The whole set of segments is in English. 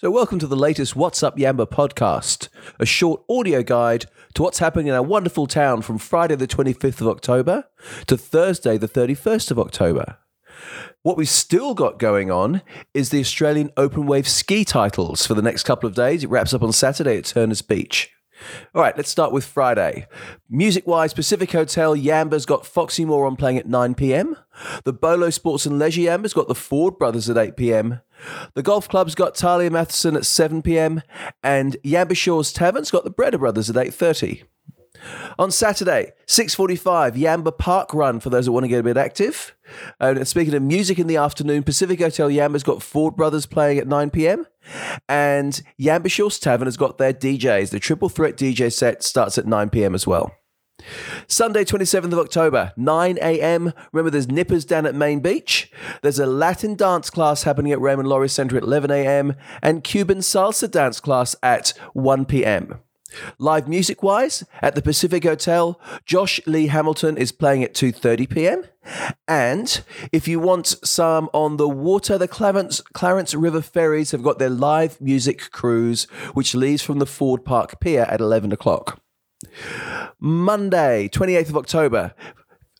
So, welcome to the latest What's Up Yamba podcast, a short audio guide to what's happening in our wonderful town from Friday, the 25th of October to Thursday, the 31st of October. What we've still got going on is the Australian Open Wave ski titles for the next couple of days. It wraps up on Saturday at Turners Beach. All right, let's start with Friday. Music wise, Pacific Hotel Yamba's got Foxy Moron playing at 9 pm. The Bowlo Sports and Leisure Yamba's got the Ford Brothers at 8 pm. The Golf Club's got Talia Matheson at 7 pm. And Yamba Shores Tavern's got the Breda Brothers at 8.30. On Saturday, 6.45, Yamba Park Run for those that want to get a bit active. Uh, and speaking of music in the afternoon, Pacific Hotel Yamba's got Ford Brothers playing at 9pm. And Yamba Shores Tavern has got their DJs. The triple threat DJ set starts at 9pm as well. Sunday, 27th of October, 9 a.m. Remember, there's Nippers down at Main Beach. There's a Latin dance class happening at Raymond Laurie Centre at 11 a.m. and Cuban salsa dance class at 1 p.m. Live music wise, at the Pacific Hotel, Josh Lee Hamilton is playing at 2:30 p.m. And if you want some on the water, the Clarence, Clarence River Ferries have got their live music cruise, which leaves from the Ford Park Pier at 11 o'clock. Monday, 28th of October,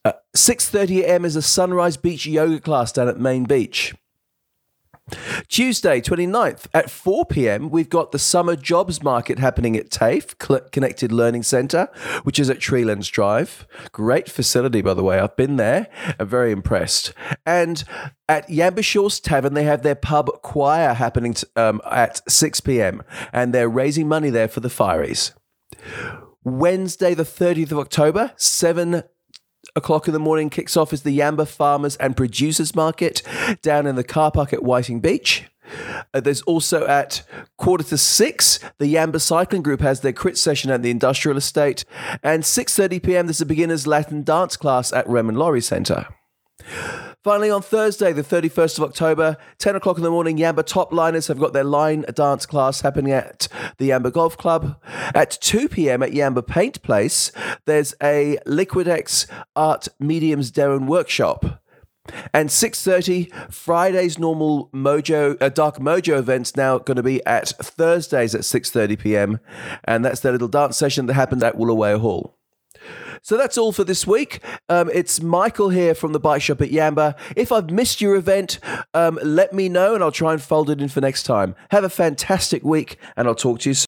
uh, 6:30 a.m. is a Sunrise Beach yoga class down at Main Beach. Tuesday, 29th at 4 p.m., we've got the Summer Jobs Market happening at TAFE, Connected Learning Centre, which is at Treelands Drive. Great facility, by the way. I've been there. I'm very impressed. And at Yamba Shores Tavern, they have their pub choir happening um, at 6 p.m., and they're raising money there for the Fireys. Wednesday, the 30th of October, 7 o'clock in the morning kicks off is the Yamba Farmers and Producers Market down in the car park at Whiting Beach. Uh, there's also at quarter to six, the Yamba Cycling Group has their crit session at the Industrial Estate, and 6:30 p.m. there's a beginners Latin dance class at Raymond Laurie Centre. Finally, on Thursday, the 31st of October, 10 o'clock in the morning, Yamba top liners have got their line dance class happening at the Yamba Golf Club. At 2 p.m. at Yamba Paint Place, there's a Liquitex Art Mediums Darren workshop. And 6.30, Friday's normal Mojo, uh, Dark Mojo event's now going to be at Thursdays at 6.30 p.m. And that's their little dance session that happens at Wooloweyah Hall. So that's all for this week. Um, it's Michael here from the bike shop at Yamba. If I've missed your event, um, let me know and I'll try and fold it in for next time. Have a fantastic week and I'll talk to you soon.